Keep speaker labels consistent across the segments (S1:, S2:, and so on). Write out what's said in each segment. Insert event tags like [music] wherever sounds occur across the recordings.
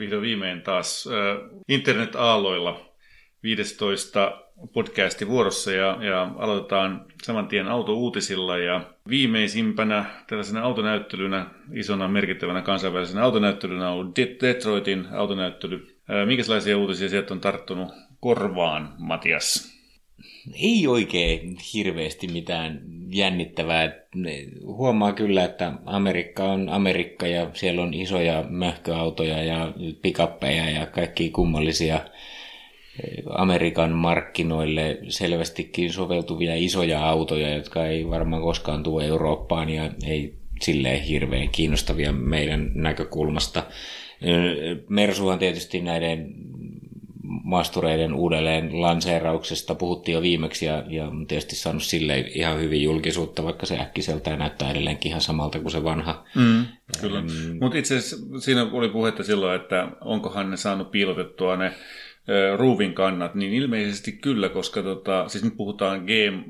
S1: Vihdoin viimein taas äh, internet-aalloilla 15 podcasti vuorossa ja, ja aloitetaan saman tien autouutisilla ja viimeisimpänä tällaisena autonäyttelynä, isona merkittävänä kansainvälisenä autonäyttelynä on Detroitin autonäyttely. Äh, minkälaisia uutisia sieltä on tarttunut korvaan, Matias?
S2: Ei oikein hirveästi mitään jännittävää. Huomaa kyllä, että Amerikka on Amerikka ja siellä on isoja möhköautoja ja pikappeja ja kaikki kummallisia Amerikan markkinoille selvästikin soveltuvia isoja autoja, jotka ei varmaan koskaan tule Eurooppaan ja ei silleen hirveän kiinnostavia meidän näkökulmasta. Mersuhan tietysti näiden mastureiden uudelleen lanseerauksesta puhuttiin jo viimeksi ja, ja on tietysti saanut sille ihan hyvin julkisuutta, vaikka se äkkiseltään näyttää edelleenkin ihan samalta kuin se vanha.
S1: Mm, kyllä, mm. mutta itse asiassa siinä oli puhetta silloin, että onkohan ne saanut piilotettua ne ruuvin kannat, niin ilmeisesti kyllä, koska tota, siis nyt puhutaan G,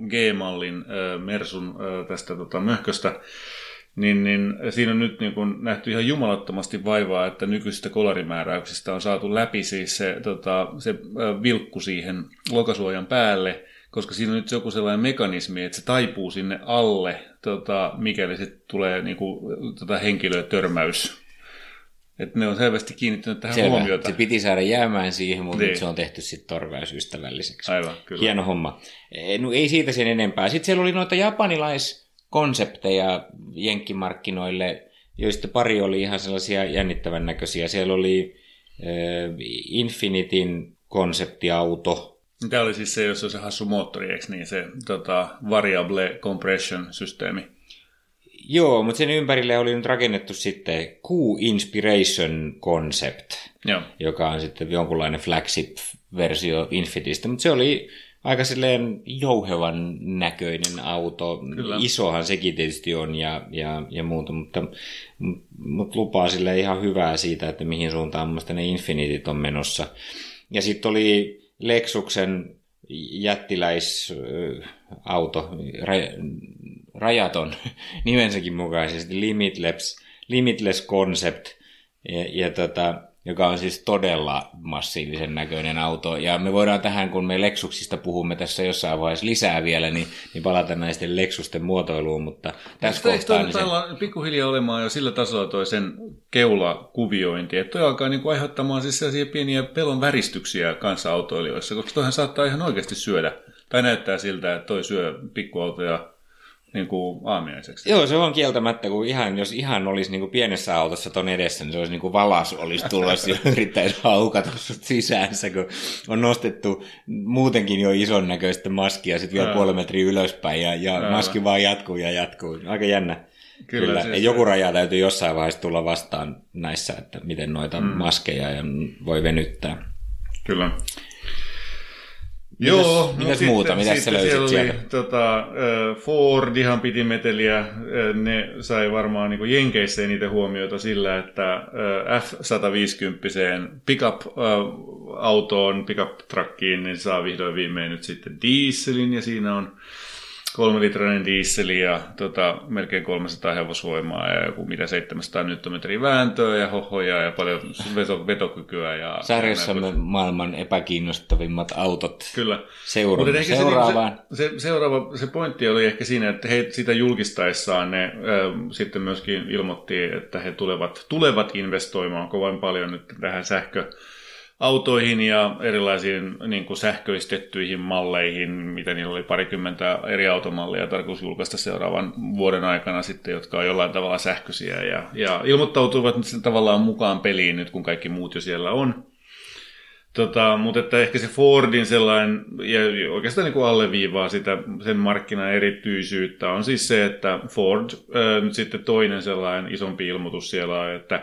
S1: G-mallin Mersun äh, tästä tota, möhköstä, niin, niin siinä on nyt niin kuin nähty ihan jumalattomasti vaivaa, että nykyisistä kolarimääräyksistä on saatu läpi siis se, tota, se vilkku siihen lokasuojan päälle, koska siinä on nyt joku sellainen mekanismi, että se taipuu sinne alle, tota, mikäli se tulee niin kuin, tota, henkilötörmäys. Että ne on selvästi kiinnittänyt tähän Selvä. huomiota.
S2: Se piti saada jäämään siihen, mutta niin. nyt se on tehty sitten torveusystävälliseksi.
S1: Aivan, kyllä.
S2: Hieno homma. No, ei siitä sen enempää. Sitten siellä oli noita japanilais konsepteja jenkkimarkkinoille, joista pari oli ihan sellaisia jännittävän näköisiä. Siellä oli äh, Infinitin konseptiauto.
S1: Tämä oli siis se, jos on se hassu moottori, eikö niin? Se tota, variable compression-systeemi.
S2: Joo, mutta sen ympärille oli nyt rakennettu sitten Q-Inspiration Concept, Joo. joka on sitten jonkunlainen flagship-versio Infinitistä, mutta se oli aika silleen jouhevan näköinen auto. Kyllä. Isohan sekin tietysti on ja, ja, ja muuta, mutta, mutta lupaa sille ihan hyvää siitä, että mihin suuntaan ne Infinitit on menossa. Ja sitten oli Lexuksen jättiläisauto, rajaton [laughs] nimensäkin mukaisesti, Limitless, Limitless Concept, ja, ja tota, joka on siis todella massiivisen näköinen auto. Ja me voidaan tähän, kun me Lexuksista puhumme tässä jossain vaiheessa lisää vielä, niin, niin palata näisten Lexusten muotoiluun, mutta tässä
S1: Eikö kohtaa... Niin se... pikkuhiljaa olemaan jo sillä tasolla toi sen keulakuviointi, että toi alkaa niin kuin aiheuttamaan siis sellaisia pieniä pelon väristyksiä kanssa autoilijoissa, koska toihan saattaa ihan oikeasti syödä. Tai näyttää siltä, että toi syö pikkuautoja niin kuin aamiaiseksi.
S2: Joo, se on kieltämättä, kun ihan, jos ihan olisi niin kuin pienessä autossa ton edessä, niin se olisi niin kuin valas olisi tulossa ja yrittäisi haukata sut sisäänsä, kun on nostettu muutenkin jo ison näköistä maskia sitten vielä puoli metriä ylöspäin ja, ja maski vaan jatkuu ja jatkuu. Aika jännä. Kyllä, Kyllä. Siis joku raja täytyy jossain vaiheessa tulla vastaan näissä, että miten noita mm. maskeja ja voi venyttää.
S1: Kyllä.
S2: Joo, mitäs, no mitäs muuta, mitä sä löysit
S1: siellä
S2: sieltä?
S1: Oli, tota, Ford ihan piti meteliä, ne sai varmaan niin Jenkeissä eniten huomiota sillä, että F-150 pickup-autoon, pickup-trakkiin, niin saa vihdoin viimein nyt sitten dieselin ja siinä on kolmelitrainen dieseli ja tota, melkein 300 hevosvoimaa ja joku mitä 700 newtonmetriä vääntöä ja hohoja ja paljon veto, vetokykyä. Ja,
S2: Sarjassamme ja maailman epäkiinnostavimmat autot.
S1: Kyllä.
S2: Seura- seuraavaan.
S1: Se, se, seuraava, se pointti oli ehkä siinä, että he sitä julkistaessaan ne äh, sitten myöskin ilmoitti, että he tulevat, tulevat investoimaan kovin paljon nyt tähän sähkö autoihin ja erilaisiin niin kuin sähköistettyihin malleihin, mitä niillä oli parikymmentä eri automallia tarkoitus julkaista seuraavan vuoden aikana sitten, jotka on jollain tavalla sähköisiä ja, ja ilmoittautuivat nyt tavallaan mukaan peliin nyt, kun kaikki muut jo siellä on. Tota, mutta että ehkä se Fordin sellainen, ja oikeastaan niin kuin alleviivaa sitä, sen markkinan erityisyyttä, on siis se, että Ford, ää, nyt sitten toinen sellainen isompi ilmoitus siellä on, että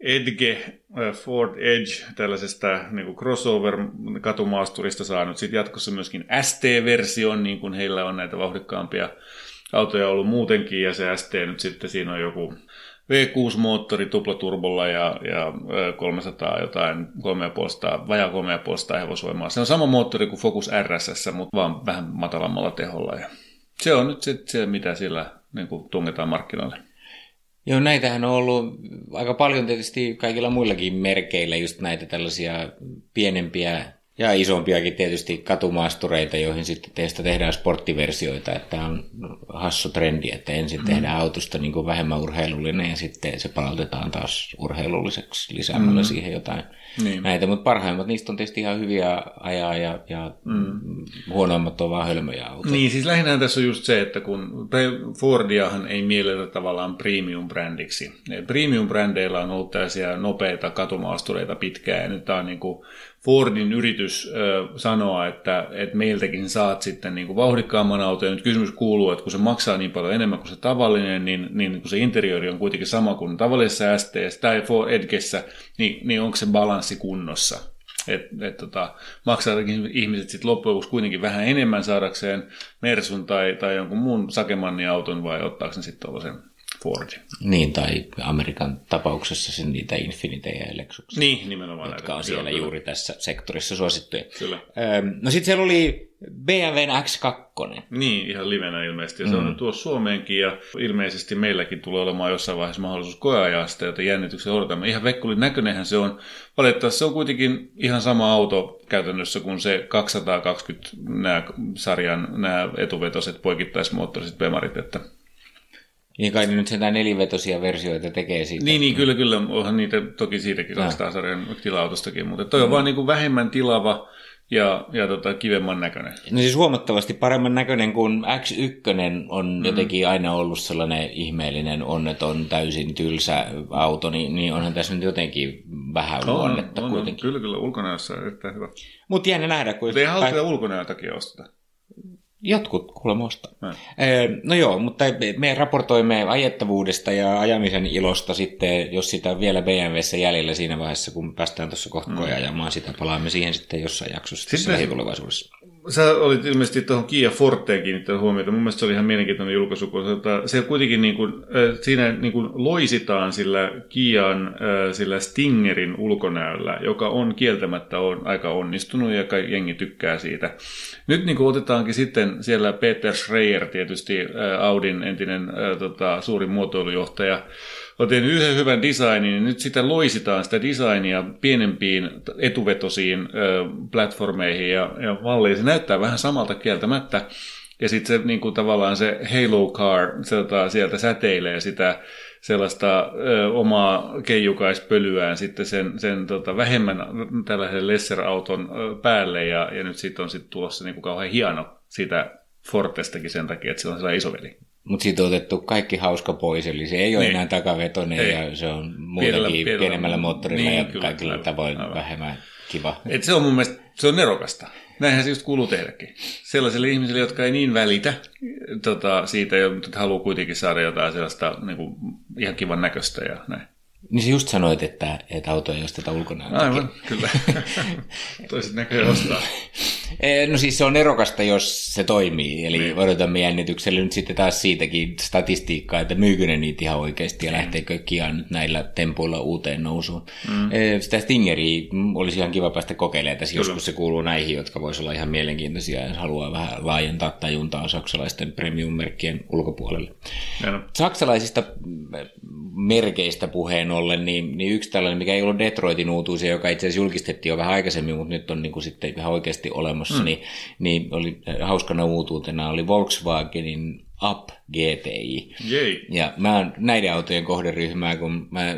S1: Edge, Ford Edge, tällaisesta niin kuin crossover-katumaasturista saa nyt sitten jatkossa myöskin ST-version, niin kuin heillä on näitä vauhdikkaampia autoja ollut muutenkin, ja se ST nyt sitten siinä on joku V6-moottori tuplaturbolla ja, ja 300 jotain 3,5, vajaa 3,5 hevosvoimaa. Se on sama moottori kuin Focus RSS, mutta vaan vähän matalammalla teholla. Ja se on nyt se, se mitä sillä niin kuin tungetaan markkinoille.
S2: Joo, näitähän on ollut aika paljon tietysti kaikilla muillakin merkeillä just näitä tällaisia pienempiä ja isompiakin tietysti katumaastureita, joihin sitten teistä tehdään sporttiversioita, että on hassu trendi, että ensin mm. tehdään autosta niin kuin vähemmän urheilullinen ja sitten se palautetaan taas urheilulliseksi lisäämällä mm. siihen jotain niin. näitä, mutta parhaimmat niistä on tietysti ihan hyviä ajaa ja, ja mm. huonoimmat on vaan hölmöjä autoja.
S1: Niin, siis lähinnä tässä on just se, että kun Fordiahan ei mielletä tavallaan premium-brändiksi. Premium-brändeillä on ollut tällaisia nopeita katumaastureita pitkään ja nyt tämä on niin kuin Fordin yritys sanoa, että, että meiltäkin saat sitten niin kuin vauhdikkaamman auton. Nyt kysymys kuuluu, että kun se maksaa niin paljon enemmän kuin se tavallinen, niin, niin kun se interiori on kuitenkin sama kuin tavallisessa STS tai Ford Edgessä, niin, niin onko se balanssi kunnossa? Että et, tota, maksaa ihmiset sitten loppujen lopuksi kuitenkin vähän enemmän saadakseen Mersun tai, tai jonkun muun Sakemannin auton vai ottaako ne sitten tuollaisen Ford.
S2: Niin, tai Amerikan tapauksessa sen niitä Infinitejä ja Lexuksia.
S1: Niin, nimenomaan
S2: Jotka näitä. on siellä Joo, juuri tässä sektorissa suosittuja.
S1: Kyllä.
S2: Öö, no sitten siellä oli BMWn X2.
S1: Niin, ihan livenä ilmeisesti. Ja se mm. on tuossa Suomeenkin ja ilmeisesti meilläkin tulee olemaan jossain vaiheessa mahdollisuus koeajaa sitä, jota jännityksen odotamme. Ihan vekkulin näköinenhän se on. Valitettavasti se on kuitenkin ihan sama auto käytännössä kuin se 220 nämä sarjan nämä etuvetoiset poikittaismoottoriset Bemarit, että
S2: niin kai nyt sentään nelivetosia versioita tekee siitä.
S1: Niin, niin kyllä, kyllä. Onhan niitä toki siitäkin 200-sarjan tila-autostakin, mutta toi on mm. vaan niin kuin vähemmän tilava ja, ja tota, kivemman näköinen.
S2: No siis huomattavasti paremman näköinen kuin X1 on mm. jotenkin aina ollut sellainen ihmeellinen, onneton, täysin tylsä auto, niin, niin onhan tässä nyt jotenkin vähän on, luonnetta on, kuitenkin.
S1: On, kyllä, kyllä, ulkonäössä erittäin hyvä.
S2: Mutta jännä nähdä. Kun...
S1: Ei haluta ulkonäön takia osteta.
S2: Jotkut kuulemma ostaa. No joo, mutta me raportoimme ajettavuudesta ja ajamisen ilosta sitten, jos sitä vielä BMWssä jäljellä siinä vaiheessa, kun päästään tuossa kohta mm. ajamaan sitä, palaamme siihen sitten jossain jaksossa sitten lähitulevaisuudessa
S1: sä olit ilmeisesti tuohon Kia Forteen kiinnittänyt huomiota. Mun mielestä se oli ihan mielenkiintoinen julkaisu, kun se kuitenkin niin kuin, siinä niin kuin loisitaan sillä Kian sillä Stingerin ulkonäöllä, joka on kieltämättä on aika onnistunut ja jengi tykkää siitä. Nyt niin kuin otetaankin sitten siellä Peter Schreier, tietysti Audin entinen tota, suuri muotoilujohtaja, on tehnyt yhden hyvän designin, niin nyt sitä loisitaan sitä designia pienempiin etuvetosiin ö, platformeihin ja, ja malliin. Se näyttää vähän samalta kieltämättä. Ja sitten se niin kuin tavallaan se Halo Car se, tota, sieltä säteilee sitä sellaista ö, omaa keijukaispölyään sitten sen, sen tota, vähemmän tällaisen Lesser-auton päälle ja, ja nyt sitten on sitten tulossa niin kuin kauhean hieno siitä Fortestakin sen takia, että sillä on sellainen isoveli.
S2: Mutta siitä on otettu kaikki hauska pois, eli se ei ole niin. enää takavetoinen ei. ja se on muutenkin pienellä, pienemmällä moottorilla niin, ja kyllä, kaikilla tavoin aivan. vähemmän kiva.
S1: Et se on mun mielestä se on nerokasta. Näinhän se just kuuluu tehdäkin. Sellaisille ihmisille, jotka ei niin välitä tota, siitä, mutta haluaa kuitenkin saada jotain sellaista niin kuin, ihan kivan näköistä ja näin.
S2: Niin sä just sanoit, että, että auto ei osteta ulkona.
S1: Aivan, kyllä. [laughs] Toiset näköjään ostaa.
S2: Eh, no siis se on erokasta, jos se toimii. Eli niin. odotamme jännityksellä nyt sitten taas siitäkin statistiikkaa, että myykö ne niitä ihan oikeasti ja mm. lähteekö Kia nyt näillä tempuilla uuteen nousuun. Mm. Eh, sitä Stingeria olisi ihan kiva päästä kokeilemaan tässä. Joskus se kuuluu näihin, jotka voisi olla ihan mielenkiintoisia, jos haluaa vähän laajentaa tajuntaa saksalaisten premium-merkkien ulkopuolelle. Ja. Saksalaisista merkeistä puheen ollen, niin, niin yksi tällainen, mikä ei ollut Detroitin uutuisia, joka itse asiassa julkistettiin jo vähän aikaisemmin, mutta nyt on niin kuin sitten ihan oikeasti olemassa, mm. niin, niin oli hauskana uutuutena oli Volkswagenin Up GTI.
S1: Jei.
S2: Ja mä oon näiden autojen kohderyhmää, kun mä äh,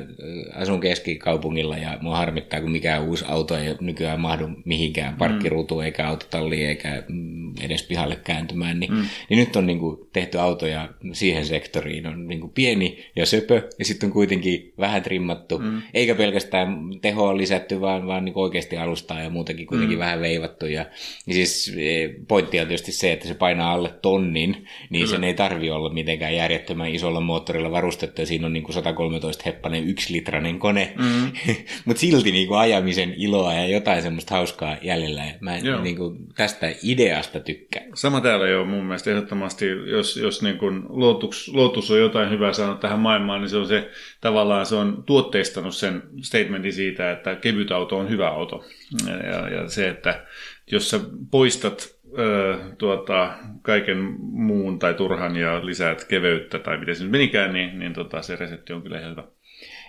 S2: asun keskikaupungilla ja mua harmittaa, kun mikään uusi auto ei nykyään mahdu mihinkään parkkiruutuun eikä autotalliin eikä mm, edes pihalle kääntymään. Niin, mm. niin nyt on niin kuin, tehty autoja siihen sektoriin. On niin kuin, pieni ja söpö ja sitten on kuitenkin vähän trimmattu. Mm. Eikä pelkästään tehoa lisätty, vaan, vaan niin kuin oikeasti alustaa ja muutenkin kuitenkin mm. vähän veivattu. Ja, ja siis e, pointti on tietysti se, että se painaa alle tonnin, niin Kyllä. sen ei tarvi olla mitenkään järjettömän isolla moottorilla varustettu, ja siinä on niin kuin 113 heppanen yksilitrainen kone, mm. [laughs] mutta silti niin kuin ajamisen iloa ja jotain semmoista hauskaa jäljellä, ja mä niin kuin tästä ideasta tykkään.
S1: Sama täällä jo mun mielestä ehdottomasti, jos, jos niin kuin luotus, luotus on jotain hyvää saanut tähän maailmaan, niin se on se tavallaan se on tuotteistanut sen statementin siitä, että kevyt auto on hyvä auto. Ja, ja se, että jos sä poistat ö, tuota, kaiken muun tai turhan ja lisäät keveyttä tai miten se nyt menikään, niin, niin tota, se resepti on kyllä hyvä.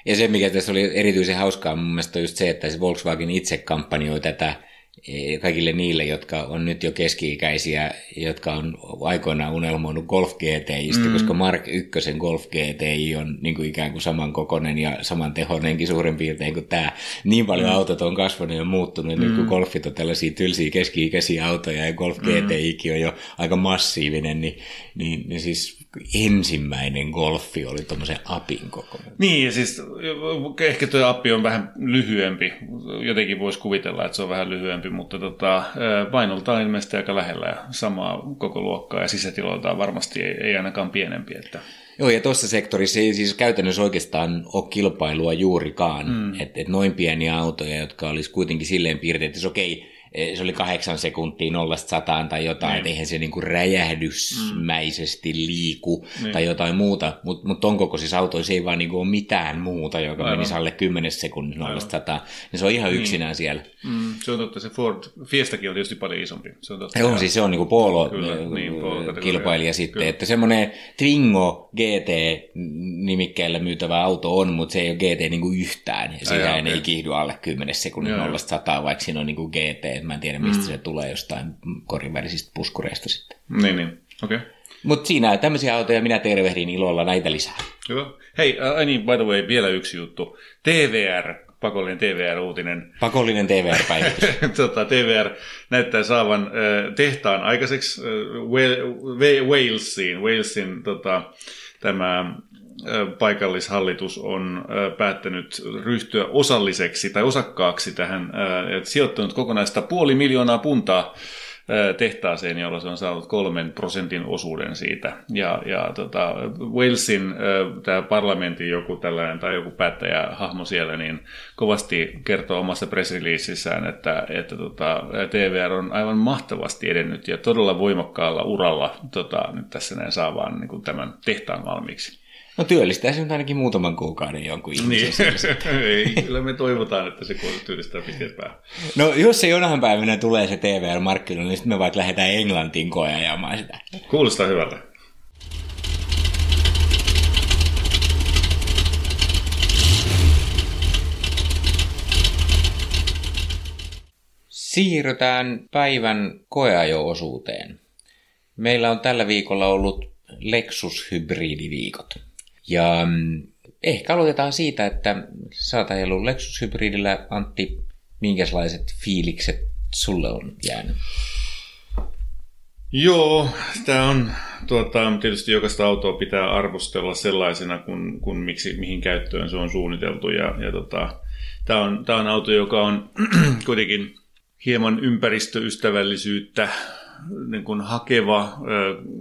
S2: Ja se, mikä tässä oli erityisen hauskaa mun mielestä on just se, että se Volkswagen itse kampanjoi tätä kaikille niille, jotka on nyt jo keski-ikäisiä, jotka on aikoinaan unelmoinut Golf GTIstä, mm. koska Mark 1 Golf GTI on niin kuin ikään kuin samankokoinen ja samantehoinenkin suurin piirtein kuin tämä. Niin paljon mm. autot on kasvanut ja muuttunut, mm. nyt kun Golfit on tällaisia tylsiä keski-ikäisiä autoja ja Golf mm. GTIkin on jo aika massiivinen, niin, niin, niin siis ensimmäinen golfi oli tuommoisen apin koko.
S1: Niin, ja siis ehkä tuo appi on vähän lyhyempi. Jotenkin voisi kuvitella, että se on vähän lyhyempi, mutta tota, painoltaan ilmeisesti aika lähellä ja samaa koko luokkaa ja sisätiloiltaan varmasti ei, ei ainakaan pienempi. Että...
S2: Joo, ja tuossa sektorissa ei siis käytännössä oikeastaan ole kilpailua juurikaan. Mm. Että et noin pieniä autoja, jotka olisi kuitenkin silleen piirteet, että okei, Eh, se oli kahdeksan sekuntia nollasta sataan tai jotain, niin. että eihän se niinku räjähdysmäisesti liiku niin. tai jotain muuta, mutta mut ton kokoisissa autoissa ei vaan niinku ole mitään muuta, joka Aivan. menisi alle 10 sekunnin nollasta sataan, niin se on ihan niin. yksinään niin. siellä.
S1: Mm, se on totta, se Ford Fiestakin on tietysti paljon isompi. Se on totta.
S2: Joo, siis se on niinku polo, Kyllä, niin, polo kilpailija sitten, Kyllä. että semmoinen Twingo GT-nimikkeellä myytävä auto on, mutta se ei ole GT niinku yhtään, ja siinä ei kiihdy alle 10 sekunnin nollasta sataan, vaikka siinä on niinku GT, mä en tiedä mistä mm. se tulee jostain korin välisistä puskureista sitten.
S1: Niin, niin. okei. Okay.
S2: Mutta siinä tämmöisiä autoja minä tervehdin ilolla näitä lisää.
S1: Hyvä. Hei, äh, niin, by the way, vielä yksi juttu. TVR, pakollinen TVR-uutinen.
S2: Pakollinen TVR-päivitys. [laughs]
S1: tota, TVR näyttää saavan äh, tehtaan aikaiseksi äh, Walesiin. Walesin tota, tämä paikallishallitus on päättänyt ryhtyä osalliseksi tai osakkaaksi tähän, että sijoittanut kokonaista puoli miljoonaa puntaa tehtaaseen, jolla se on saanut kolmen prosentin osuuden siitä. Ja, ja tota, Walesin tämä parlamentin joku tällainen tai joku päättäjähahmo siellä, niin kovasti kertoo omassa pressreleasissään, että, että tota, TVR on aivan mahtavasti edennyt ja todella voimakkaalla uralla tota, nyt tässä näin saa vaan niin kuin tämän tehtaan valmiiksi.
S2: No työllistää se nyt ainakin muutaman kuukauden jonkun ihmisen.
S1: Niin. [laughs] Ei, kyllä me toivotaan, että se työllistää pitkät päähän.
S2: No jos se jonain päivänä tulee se TVR-markkinoille, niin sitten me vaikka lähdetään Englantiin koeajamaan sitä.
S1: Kuulostaa hyvältä.
S2: Siirrytään päivän koeajo-osuuteen. Meillä on tällä viikolla ollut Lexus-hybridiviikot. Ja mm, ehkä aloitetaan siitä, että sä oot ajellut Lexus Hybridillä, Antti, minkälaiset fiilikset sulle on jäänyt?
S1: Joo, tämä on tuota, tietysti jokaista autoa pitää arvostella sellaisena, kun, kun miksi, mihin käyttöön se on suunniteltu. Ja, ja tota, tämä, on, tämä on auto, joka on [clears throat] kuitenkin hieman ympäristöystävällisyyttä niin kuin hakeva,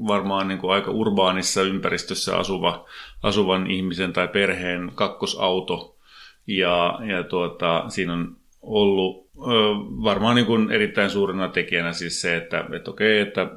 S1: varmaan niin kuin aika urbaanissa ympäristössä asuva, asuvan ihmisen tai perheen kakkosauto. Ja, ja tuota, siinä on ollut varmaan niin kuin erittäin suurena tekijänä siis se, että, että okei, että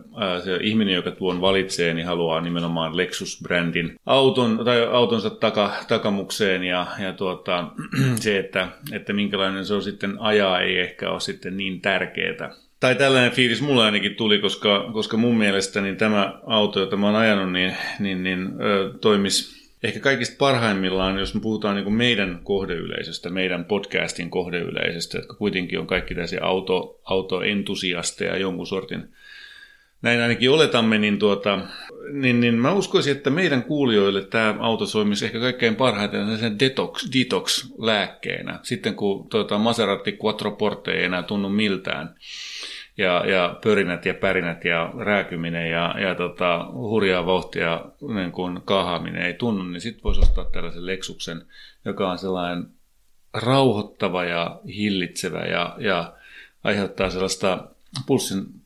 S1: se ihminen, joka tuon valitsee, niin haluaa nimenomaan Lexus-brändin auton, tai autonsa taka, takamukseen ja, ja tuota, [clears throat] se, että, että minkälainen se on sitten ajaa, ei ehkä ole sitten niin tärkeää tai tällainen fiilis mulle ainakin tuli, koska, koska mun mielestä niin tämä auto, jota mä oon ajanut, niin, niin, niin ö, toimisi ehkä kaikista parhaimmillaan, jos me puhutaan niin meidän kohdeyleisöstä, meidän podcastin kohdeyleisöstä, jotka kuitenkin on kaikki tällaisia auto, autoentusiasteja jonkun sortin näin ainakin oletamme, niin tuota, niin, niin mä uskoisin, että meidän kuulijoille tämä auto toimisi ehkä kaikkein parhaiten sen detox, detox-lääkkeenä. Sitten kun tuota, Maserati Quattroporte ei enää tunnu miltään, ja, ja pörinät ja pärinät ja rääkyminen ja, ja tota, hurjaa vauhtia niin kun kaahaaminen ei tunnu, niin sitten voisi ostaa tällaisen Lexuksen, joka on sellainen rauhoittava ja hillitsevä ja, ja aiheuttaa sellaista pulssin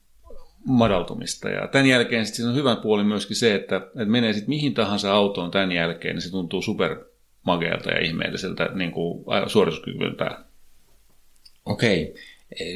S1: madaltumista. Ja tämän jälkeen sitten on hyvä puoli myöskin se, että, että menee sitten mihin tahansa autoon tämän jälkeen, niin se tuntuu super magealta ja ihmeelliseltä niin kuin suorituskyvyltä.
S2: Okei.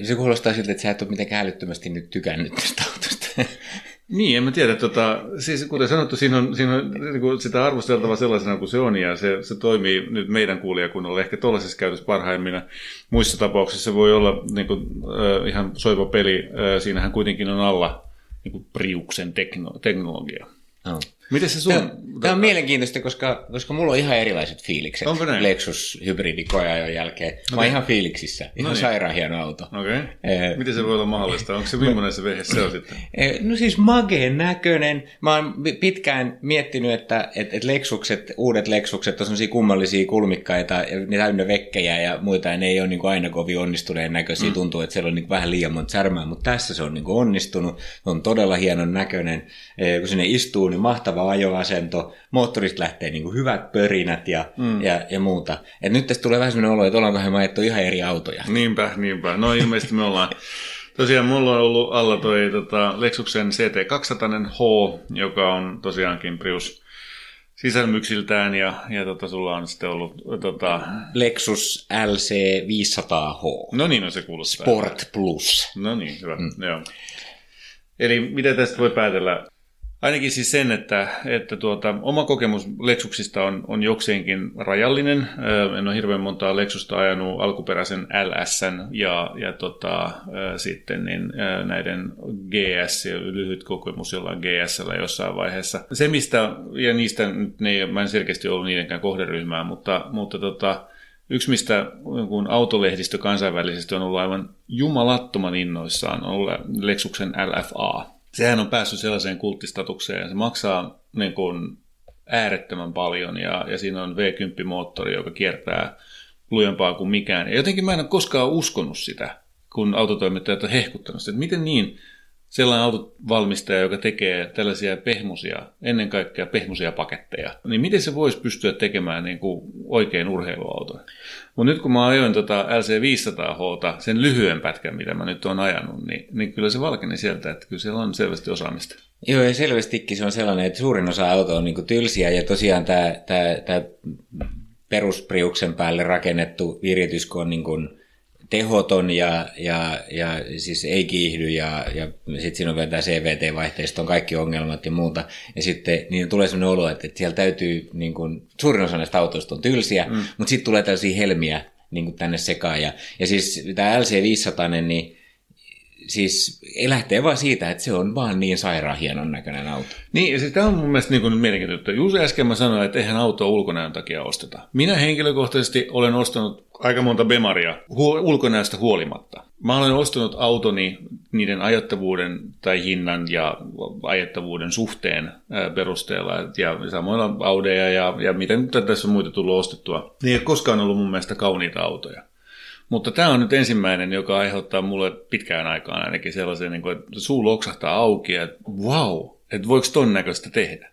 S2: Se kuulostaa siltä, että sä et ole mitenkään älyttömästi nyt tykännyt tästä autosta. [laughs]
S1: Niin, en mä tiedä. Tota, siis kuten sanottu, siinä on, siinä on niin sitä arvosteltava sellaisena kuin se on, ja se, se toimii nyt meidän kuulijakunnalle ehkä tuollaisessa käytössä parhaimmina. Muissa tapauksissa se voi olla niin kuin, äh, ihan soiva peli. Äh, siinähän kuitenkin on alla niin kuin Priuksen tekno, teknologia.
S2: Oh.
S1: Miten se sun...
S2: Tämä, tämä on mielenkiintoista, koska, koska mulla on ihan erilaiset fiilikset
S1: Onko näin?
S2: Lexus hybridikoeajon jälkeen. Mä oon ihan fiiliksissä. Ihan
S1: No niin.
S2: sairaan hieno auto.
S1: Okay.
S2: Eh,
S1: Miten se voi olla mahdollista? Onko se millainen se vehje se on sitten? [laughs]
S2: Eh, No siis mageen näköinen. Mä oon pi- pitkään miettinyt, että et, et Lexukset, uudet Lexukset on sellaisia kummallisia kulmikkaita, ja ne täynnä vekkejä ja muita, ja ne ei ole niin kuin aina kovin onnistuneen näköisiä. Mm. Tuntuu, että siellä on niin kuin vähän liian monta särmää, mutta tässä se on niin kuin onnistunut. Se on todella hienon näköinen. Eh, Kun sinne istuu, niin mahtava ajoasento. Moottorista lähtee niin kuin hyvät pörinät ja, mm. ja, ja muuta. Et nyt tästä tulee vähän sellainen olo, että ollaankohan me ajettu ihan eri autoja.
S1: Niinpä, niinpä. No ilmeisesti me ollaan... Tosiaan mulla on ollut alla toi tota, Lexuksen CT200H, joka on tosiaankin Prius sisälmyksiltään ja, ja tota, sulla on sitten ollut tota,
S2: Lexus LC 500H.
S1: no niin, no se kuulostaa.
S2: Sport Plus.
S1: No niin, hyvä. Mm. Joo. Eli mitä tästä voi päätellä? Ainakin siis sen, että, että tuota, oma kokemus Lexuksista on, on jokseenkin rajallinen. En ole hirveän montaa Lexusta ajanut alkuperäisen LS ja, ja tota, sitten niin, näiden GS, lyhyt kokemus jollain GSllä jossain vaiheessa. Se mistä, ja niistä nyt ne, mä en selkeästi ollut niidenkään kohderyhmää, mutta, mutta tota, Yksi, mistä kun autolehdistö kansainvälisesti on ollut aivan jumalattoman innoissaan, on ollut Lexuksen LFA. Sehän on päässyt sellaiseen kulttistatukseen ja se maksaa niin kuin äärettömän paljon ja, ja siinä on V10-moottori, joka kiertää lujempaa kuin mikään. Ja jotenkin mä en ole koskaan uskonut sitä, kun autotoimittajat on hehkuttanut sitä, että miten niin sellainen autovalmistaja, joka tekee tällaisia pehmusia, ennen kaikkea pehmusia paketteja, niin miten se voisi pystyä tekemään niin kuin oikein urheiluauton? Mutta nyt kun mä ajoin tota LC500H, sen lyhyen pätkän, mitä mä nyt oon ajanut, niin, niin kyllä se valkeni sieltä, että kyllä siellä on selvästi osaamista.
S2: Joo, ja selvästikin se on sellainen, että suurin osa autoa on niin tylsiä, ja tosiaan tämä, peruspriuksen päälle rakennettu viritys, on niin kuin tehoton ja, ja, ja siis ei kiihdy, ja, ja sitten siinä on vielä tämä CVT-vaihteiston kaikki ongelmat ja muuta, ja sitten niin tulee sellainen olo, että, että siellä täytyy, niin kuin, suurin osa näistä autoista on tylsiä, mm. mutta sitten tulee tällaisia helmiä niin kuin tänne sekaan, ja, ja siis tämä LC500, niin siis lähtee vaan siitä, että se on vaan niin sairaan hienon näköinen auto.
S1: Niin, ja siis tämä on mun mielestä niin mielenkiintoista. Juuri äsken mä sanoin, että eihän autoa ulkonäön takia osteta. Minä henkilökohtaisesti olen ostanut aika monta Bemaria huo- ulkonäöstä huolimatta. Mä olen ostanut autoni niiden ajattavuuden tai hinnan ja ajattavuuden suhteen perusteella. Ja samoilla Audeja ja, ja miten tässä on muita tullut ostettua. Ne ei ole koskaan ollut mun mielestä kauniita autoja. Mutta tämä on nyt ensimmäinen, joka aiheuttaa mulle pitkään aikaan ainakin sellaisen, niin että suu loksahtaa auki ja että wow, että voiko ton näköistä tehdä.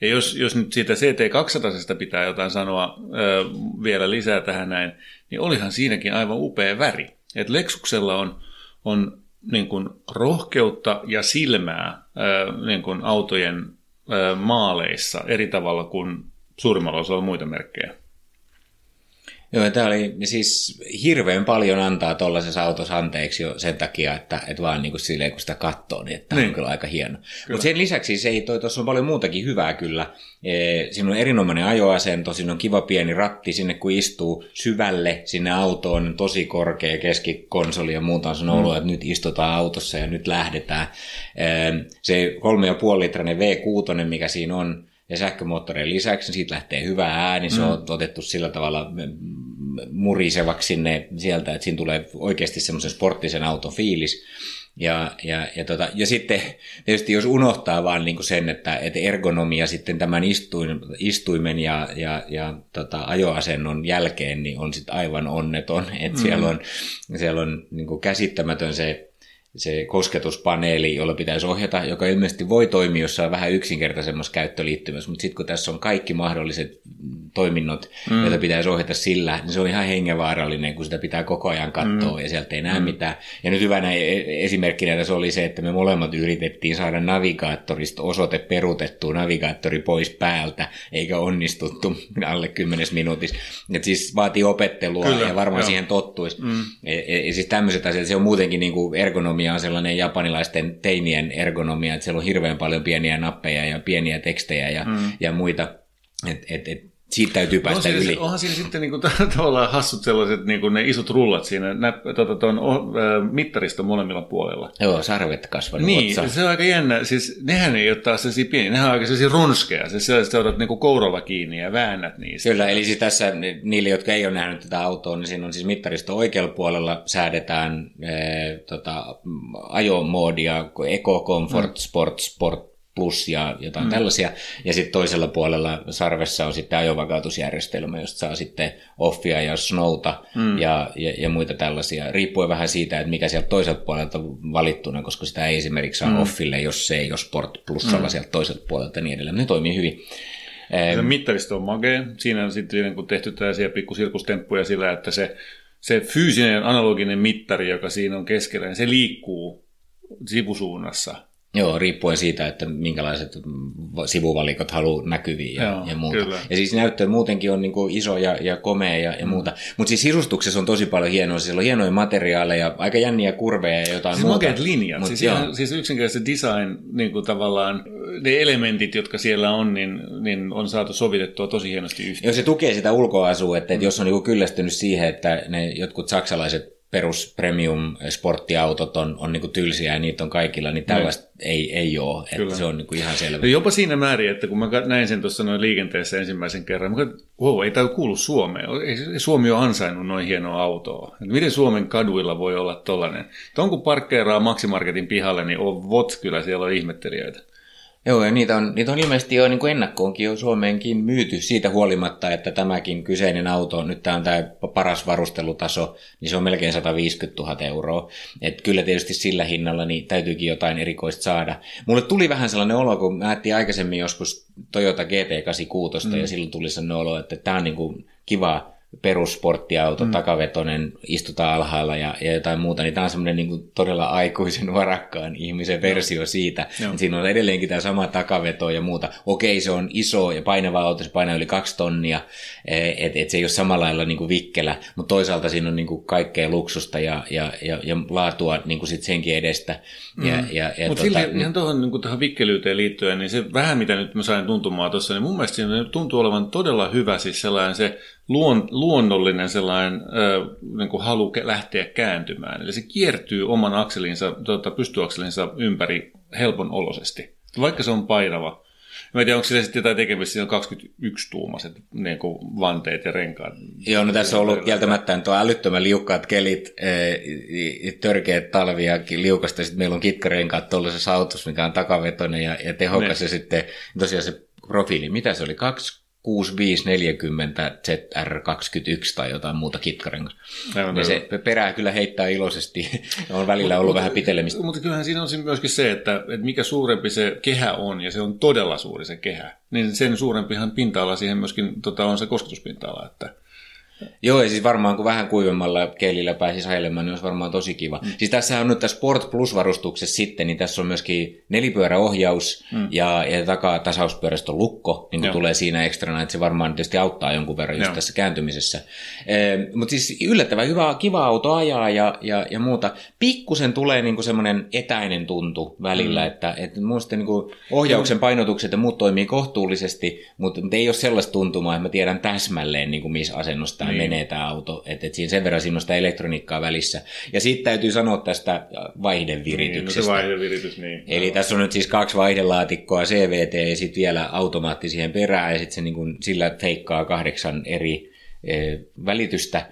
S1: Ja jos, jos nyt siitä CT200 pitää jotain sanoa ö, vielä lisää tähän näin, niin olihan siinäkin aivan upea väri. Et Lexuksella on, on niin kuin rohkeutta ja silmää ö, niin kuin autojen ö, maaleissa eri tavalla kuin suurimmalla osalla muita merkkejä.
S2: Joo, tämä oli siis hirveän paljon antaa tuollaisessa autossa anteeksi jo sen takia, että, että vaan niin kuin silleen, kun sitä katsoo, niin että
S1: Niin.
S2: on kyllä aika hieno. Mutta sen lisäksi se ei, toi, tuossa on paljon muutakin hyvää kyllä. Ee, Siinä on erinomainen ajoasento, siinä on kiva pieni ratti, sinne kun istuu syvälle sinne autoon, on tosi korkea keskikonsoli ja muuta on sellainen olo, että nyt istutaan autossa ja nyt lähdetään. Ee, Se 3,5 litrainen V6, mikä siinä on, ja sähkömoottorien lisäksi, niin siitä lähtee hyvä ääni, se on otettu sillä tavalla mm, murisevaksi sinne sieltä, että siinä tulee oikeasti semmoisen sporttisen auton fiilis. Ja, ja, ja, tota, ja sitten tietysti jos unohtaa vaan niin kuin sen, että, että ergonomia sitten tämän istuin, istuimen ja, ja, ja tota, ajoasennon jälkeen niin on sitten aivan onneton. Että mm. siellä on, siellä on niin kuin käsittämätön se se kosketuspaneeli, jolla pitäisi ohjata, joka ilmeisesti voi toimia jossain vähän yksinkertaisemmassa käyttöliittymässä, mutta sitten kun tässä on kaikki mahdolliset toiminnot, mm. joita pitäisi ohjata sillä, niin se on ihan hengenvaarallinen, kun sitä pitää koko ajan katsoa mm. ja sieltä ei näe mm. mitään. Ja nyt hyvänä e- esimerkkinä tässä oli se, että me molemmat yritettiin saada navigaattorista osoite perutettua navigaattori pois päältä, eikä onnistuttu [laughs] alle kymmenes minuutissa. Et siis vaatii opettelua Kyllä, ja varmaan joo. siihen tottuisi. Mm. Ja, e- ja, ja siis tämmöiset asiat, se on muutenkin niin kuin ergonomia on sellainen japanilaisten teinien ergonomia, että siellä on hirveän paljon pieniä nappeja ja pieniä tekstejä ja, mm. ja muita. Et, et, et, siitä täytyy päästä yli.
S1: Siinä, onhan siinä sitten niin kuin, [laughs] tavallaan hassut sellaiset niin kuin ne isot rullat siinä nä, tuota, tuon, äh, mittariston molemmilla puolella.
S2: Joo, sarvet kasvanut
S1: Niin,
S2: otsa.
S1: se on aika jännä. Siis nehän ei ole taas sellaisia pieniä, nehän on aika sellaisia runskeja. Siis sellaiset otat niin kouralla kiinni ja väännät niistä.
S2: Kyllä, eli siis tässä niille, jotka ei ole nähnyt tätä autoa, niin siinä on siis mittaristo oikealla puolella säädetään ee, tota, ajomoodia, Eco, Comfort, mm. Sport, Sport, Plus ja jotain mm. tällaisia. Ja sitten toisella puolella sarvessa on sitten ajovakautusjärjestelmä, josta saa sitten offia ja snowta mm. ja, ja, ja, muita tällaisia. Riippuen vähän siitä, että mikä sieltä toiselta puolelta valittuna, koska sitä ei esimerkiksi saa mm. offille, jos se ei ole Sport Plusalla mm. sieltä toiselta puolelta ja niin edelleen. Ne toimii hyvin.
S1: Se mittaristo on magee. Siinä on sitten kun tehty tällaisia pikkusirkustemppuja sillä, että se, se fyysinen analoginen mittari, joka siinä on keskellä, niin se liikkuu sivusuunnassa
S2: Joo, riippuen siitä, että minkälaiset sivuvalikot haluaa näkyviin ja, Joo, ja muuta. Kyllä. Ja siis näyttö muutenkin on niin kuin iso ja, ja komea ja, ja mm. muuta. Mutta siis sisustuksessa on tosi paljon hienoa. Siellä on hienoja materiaaleja, aika jänniä kurveja ja jotain siis muuta.
S1: Makeat linjat. Mut, siis, ihan, siis yksinkertaisesti design, niin kuin tavallaan ne elementit, jotka siellä on, niin, niin on saatu sovitettua tosi hienosti yhteen.
S2: Joo, se tukee sitä ulkoasua, että, että jos on niin kyllästynyt siihen, että ne jotkut saksalaiset perus premium sporttiautot on, on niin tylsiä ja niitä on kaikilla, niin tällaista no. ei, ei ole. Että se on niin ihan selvä.
S1: No jopa siinä määrin, että kun mä näin sen tuossa noin liikenteessä ensimmäisen kerran, mä katsoin, wow, ei tämä kuulu Suomeen. Suomi on ansainnut noin hienoa autoa. Et miten Suomen kaduilla voi olla tollainen? Tuon kun parkkeeraa Maximarketin pihalle, niin on vot kyllä, siellä on ihmettelijöitä.
S2: Joo, ja niitä on, niitä on ilmeisesti jo niin kuin ennakkoonkin jo Suomeenkin myyty siitä huolimatta, että tämäkin kyseinen auto, nyt tämä on tämä paras varustelutaso, niin se on melkein 150 000 euroa. Et kyllä tietysti sillä hinnalla niin täytyykin jotain erikoista saada. Mulle tuli vähän sellainen olo, kun mä aikaisemmin joskus Toyota GT86 mm. ja silloin tuli sellainen olo, että tämä on niin kuin kiva perussporttiauto, mm. takavetonen, istutaan alhaalla ja, ja jotain muuta, niin tämä on semmoinen niin todella aikuisen varakkaan ihmisen versio no. siitä. No. Siinä on edelleenkin tämä sama takaveto ja muuta. Okei, se on iso ja painava auto, se painaa yli kaksi tonnia, että et se ei ole samalla lailla niin kuin vikkelä, mutta toisaalta siinä on niin kuin kaikkea luksusta ja, ja, ja, ja laatua niin kuin sit senkin edestä.
S1: Mm. Ja, ja, ja mutta tota, ihan tuohon niin tähän vikkelyyteen liittyen, niin se vähän mitä nyt mä sain tuntumaan tuossa, niin mun mielestä siinä tuntuu olevan todella hyvä siis sellainen se luon, luonnollinen sellainen ö, niin kuin halu lähteä kääntymään. Eli se kiertyy oman akselinsa, tuota, pystyakselinsa ympäri helpon oloisesti, vaikka se on painava. Mä en tiedä, onko sillä sitten jotain tekemistä, siinä on 21 tuumaset niin kuin vanteet ja renkaat.
S2: Joo, no tässä on ollut kieltämättä tuo älyttömän liukkaat kelit, e, törkeät talvia liukasta, sitten meillä on kitkarenkaat tuollaisessa autossa, mikä on takavetoinen ja, ja tehokas, ne. ja sitten tosiaan se profiili, mitä se oli, kaksi 6540 ZR21 tai jotain muuta kitkarengas. Ja se perää kyllä heittää iloisesti. [laughs] on välillä ollut
S1: mutta,
S2: vähän pitelemistä.
S1: Mutta kyllähän siinä on myöskin se, että, että mikä suurempi se kehä on, ja se on todella suuri se kehä, niin sen suurempihan pinta-ala siihen myöskin tota, on se kosketuspinta-ala. Että,
S2: Joo, ja siis varmaan kun vähän kuivemmalla keilillä pääsisi ajelemaan, niin olisi varmaan tosi kiva. Mm. Siis tässä on nyt tässä Sport Plus-varustuksessa sitten, niin tässä on myöskin nelipyöräohjaus mm. ja, ja takaa tasauspyörästön lukko, niin kuin tulee siinä ekstrana, että se varmaan tietysti auttaa jonkun verran just Joo. tässä kääntymisessä. E, Mutta siis yllättävän hyvä, kiva auto ajaa ja, ja, ja muuta. Pikkusen tulee niinku semmoinen etäinen tuntu välillä, mm. että, että muista niinku ohjauksen painotukset ja muut toimii kohtuullisesti, mutta, mutta ei ole sellaista tuntumaa, että mä tiedän täsmälleen, niinku, missä asennossa tämä niin. menee tämä auto. Että et siinä sen verran siinä on sitä elektroniikkaa välissä. Ja sitten täytyy sanoa tästä vaihdevirityksestä. Niin,
S1: no se vaihdeviritys, niin.
S2: Eli no. tässä on nyt siis kaksi vaihdelaatikkoa, CVT ja sitten vielä automaatti siihen perään ja sitten se niin kuin sillä feikkaa kahdeksan eri e, välitystä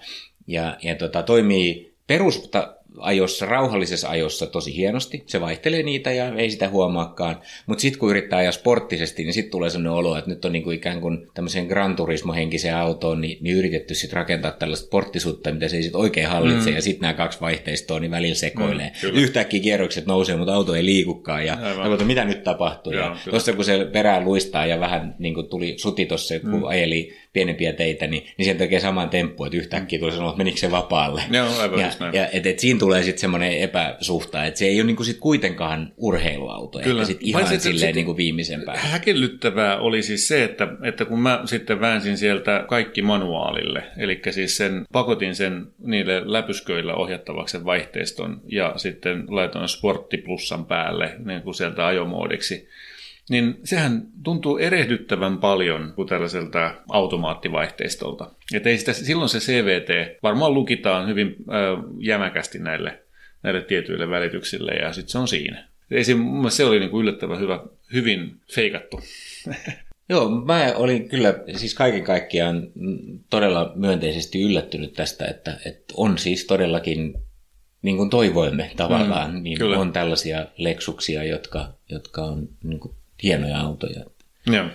S2: ja, ja tota, toimii perusta ajossa, rauhallisessa ajossa tosi hienosti. Se vaihtelee niitä ja ei sitä huomaakaan. Mutta sitten kun yrittää ajaa sporttisesti, niin sitten tulee sellainen olo, että nyt on niinku ikään kuin tämmöiseen Gran Turismo-henkiseen autoon niin, niin yritetty sitten rakentaa tällaista sporttisuutta, mitä se ei sitten oikein hallitse. Mm. Ja sitten nämä kaksi vaihteistoa niin välillä sekoilee. Mm, Yhtäkkiä kierrokset nousee, mutta auto ei liikukaan. Ja no, mitä nyt tapahtuu? Joo, ja tuossa kun se perään luistaa ja vähän niin kuin tuli suti tuossa, kun mm. ajeli pienempiä teitä, niin, niin sieltä tekee saman temppu, että yhtäkkiä tulee sanoa, että menikö se vapaalle.
S1: Joo, aivan
S2: ja, ja et, et siinä tulee sitten semmoinen epäsuhta, että se ei ole niinku sit kuitenkaan urheiluauto, Kyllä. sit ihan sit, silleen sit, niinku viimeisempää.
S1: Häkellyttävää oli siis se, että, että kun mä sitten väänsin sieltä kaikki manuaalille, eli siis sen, pakotin sen niille läpysköillä ohjattavaksi sen vaihteiston ja sitten laitoin sporttiplussan päälle niin kuin sieltä ajomoodiksi, niin sehän tuntuu erehdyttävän paljon kuin tällaiselta automaattivaihteistolta. Että ei sitä, silloin se CVT varmaan lukitaan hyvin äh, jämäkästi näille, näille tietyille välityksille ja sitten se on siinä. Ei se, se oli niin kuin yllättävän hyvä, hyvin feikattu. [laughs]
S2: Joo, mä olin kyllä siis kaiken kaikkiaan todella myönteisesti yllättynyt tästä, että, että on siis todellakin niin kuin toivoimme tavallaan, mm, niin kyllä. on tällaisia leksuksia, jotka, jotka on niin kuin hienoja autoja.
S1: Joo.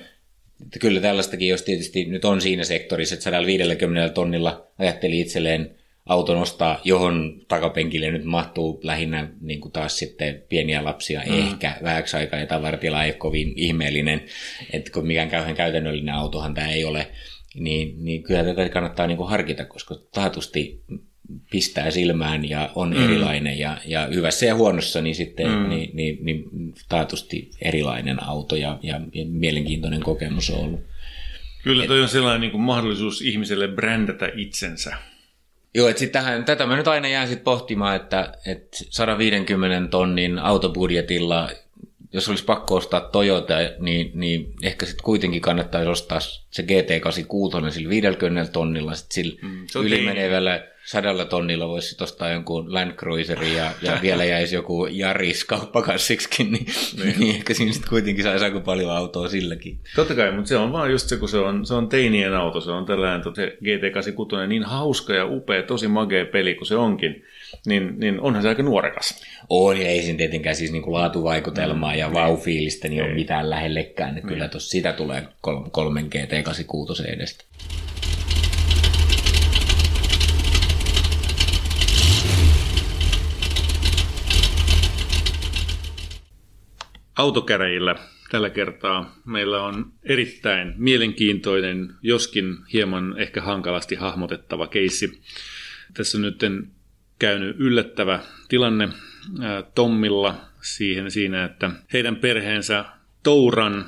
S2: Että kyllä tällaistakin, jos tietysti nyt on siinä sektorissa, että 150 tonnilla ajatteli itselleen auton ostaa, johon takapenkille nyt mahtuu lähinnä niin kuin taas sitten pieniä lapsia, mm. ehkä vähäksi aikaa, ja tavartila ei ole kovin ihmeellinen, että kun mikään kauhean käytännöllinen autohan tämä ei ole, niin, niin kyllä tätä kannattaa niin kuin harkita, koska taatusti pistää silmään ja on mm. erilainen ja, ja hyvässä ja huonossa niin sitten mm. niin, niin, niin taatusti erilainen auto ja, ja, ja mielenkiintoinen kokemus on ollut.
S1: Kyllä toi on sellainen niin kuin mahdollisuus ihmiselle brändätä itsensä.
S2: Joo, että tähän, tätä mä nyt aina jään sit pohtimaan, että, että 150 tonnin autobudjetilla, jos olisi pakko ostaa Toyota, niin, niin ehkä sitten kuitenkin kannattaisi ostaa se GT86 sillä 50 tonnilla, sitten sillä mm, ylimenevällä sadalla tonnilla voisi ostaa jonkun Land Cruiserin ja, ja vielä jäisi joku Jaris kauppakassiksikin, niin, niin. niin ehkä siinä sitten kuitenkin saisi aika paljon autoa silläkin.
S1: Totta kai, mutta se on vaan just se, kun se on, se on teinien auto, se on tällainen se GT86 niin hauska ja upea, tosi magea peli kuin se onkin, niin, niin onhan se aika nuorekas.
S2: On, ja ei siinä tietenkään siis niinku laatuvaikutelmaa mm, ja vau-fiilistä niin ole mitään lähellekään, että kyllä tuossa sitä tulee kolmen GT86 edestä.
S1: Autokäräjillä tällä kertaa meillä on erittäin mielenkiintoinen, joskin hieman ehkä hankalasti hahmotettava keissi. Tässä on nyt käynyt yllättävä tilanne Tommilla siihen siinä, että heidän perheensä Touran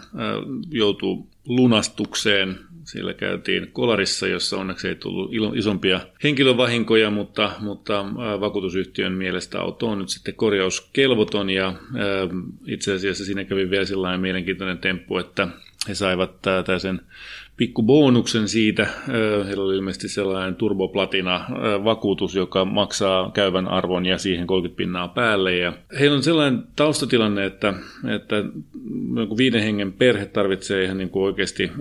S1: joutuu lunastukseen siellä käytiin kolarissa, jossa onneksi ei tullut isompia henkilövahinkoja, mutta, mutta vakuutusyhtiön mielestä auto on nyt sitten korjauskelvoton ja itse asiassa siinä kävi vielä sellainen mielenkiintoinen temppu, että he saivat sen pikku bonuksen siitä. Heillä oli ilmeisesti sellainen turboplatina-vakuutus, joka maksaa käyvän arvon ja siihen 30 pinnaa päälle. Ja heillä on sellainen taustatilanne, että, että viiden hengen perhe tarvitsee ihan niin kuin oikeasti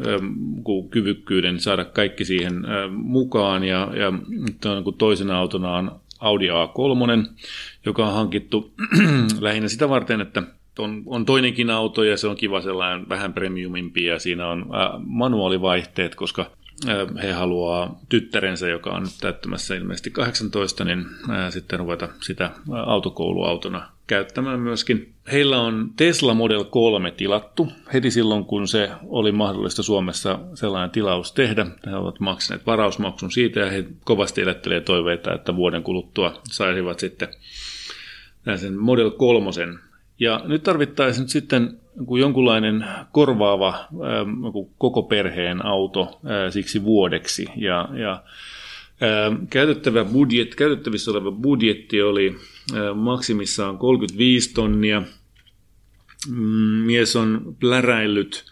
S1: kyvykkyyden saada kaikki siihen mukaan. Ja, ja niin toisena autona on Audi A3, joka on hankittu [clears throat] lähinnä sitä varten, että on, on toinenkin auto ja se on kiva sellainen vähän premiumimpi ja siinä on äh, manuaalivaihteet, koska äh, he haluaa tyttärensä, joka on nyt täyttämässä ilmeisesti 18, niin äh, sitten ruveta sitä äh, autokouluautona käyttämään myöskin. Heillä on Tesla Model 3 tilattu heti silloin, kun se oli mahdollista Suomessa sellainen tilaus tehdä. He ovat maksaneet varausmaksun siitä ja he kovasti elettelee toiveita, että vuoden kuluttua saisivat sitten sen Model 3 ja nyt tarvittaisiin nyt sitten jonkunlainen korvaava ähm, koko perheen auto äh, siksi vuodeksi. Ja, ja ähm, käytettävä budjet, käytettävissä oleva budjetti oli äh, maksimissaan 35 tonnia. Mm, mies on pläräillyt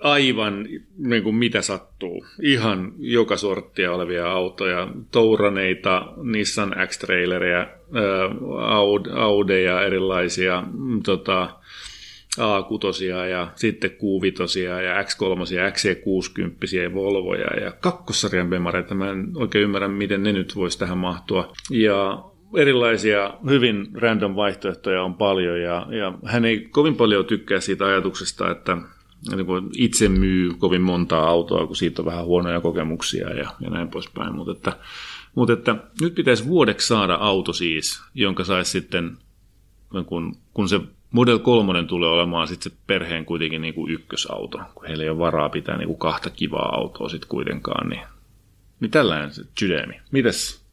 S1: aivan niin kuin mitä sattuu. Ihan joka sorttia olevia autoja, touraneita, Nissan X-trailereja, Audeja erilaisia, mm, tota, A6 ja sitten Q5 ja X3 ja XC60 ja Volvoja ja kakkosarjan bemareita. Mä en oikein ymmärrä, miten ne nyt voisi tähän mahtua. Ja erilaisia hyvin random vaihtoehtoja on paljon ja, ja hän ei kovin paljon tykkää siitä ajatuksesta, että niin itse myy kovin montaa autoa, kun siitä on vähän huonoja kokemuksia ja, ja näin poispäin. Mutta että, mutta että nyt pitäisi vuodeksi saada auto siis, jonka saisi sitten, kun, kun se Model 3 tulee olemaan sitten se perheen kuitenkin niin kuin ykkösauto, kun heillä ei ole varaa pitää niin kuin kahta kivaa autoa sitten kuitenkaan. Niin, niin tällainen se. Mitäs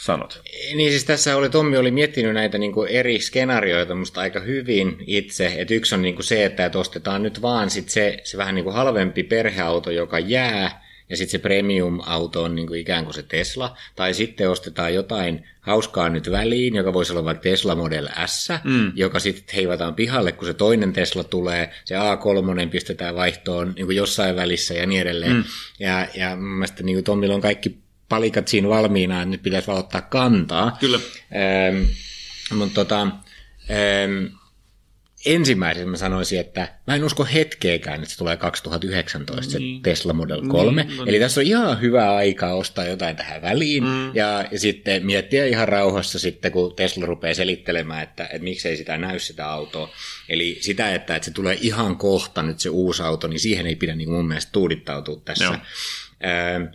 S1: sanot?
S2: Niin siis tässä oli, Tommi oli miettinyt näitä niin kuin eri skenaarioita musta aika hyvin itse. Että yksi on niin kuin se, että, että ostetaan nyt vaan sit se, se vähän niin kuin halvempi perheauto, joka jää, ja sitten se premium-auto on niin kuin ikään kuin se Tesla. Tai sitten ostetaan jotain hauskaa nyt väliin, joka voisi olla vaikka Tesla Model S, mm. joka sitten heivataan pihalle, kun se toinen Tesla tulee. Se A3 pistetään vaihtoon niin kuin jossain välissä ja niin edelleen. Mm. Ja, ja mun mielestä niin kuin Tommilla on kaikki palikat siinä valmiina, että nyt pitäisi vaan ottaa kantaa.
S1: Kyllä.
S2: Ähm, mutta tota, ähm, ensimmäisenä mä sanoisin, että mä en usko hetkeäkään, että se tulee 2019 niin. se Tesla Model 3. Niin, no Eli niin. tässä on ihan hyvä aika ostaa jotain tähän väliin mm. ja, ja sitten miettiä ihan rauhassa sitten, kun Tesla rupeaa selittelemään, että, että miksei sitä näy sitä autoa. Eli sitä, että, että se tulee ihan kohta nyt se uusi auto, niin siihen ei pidä niin mun mielestä tuudittautua tässä. Joo. Ähm,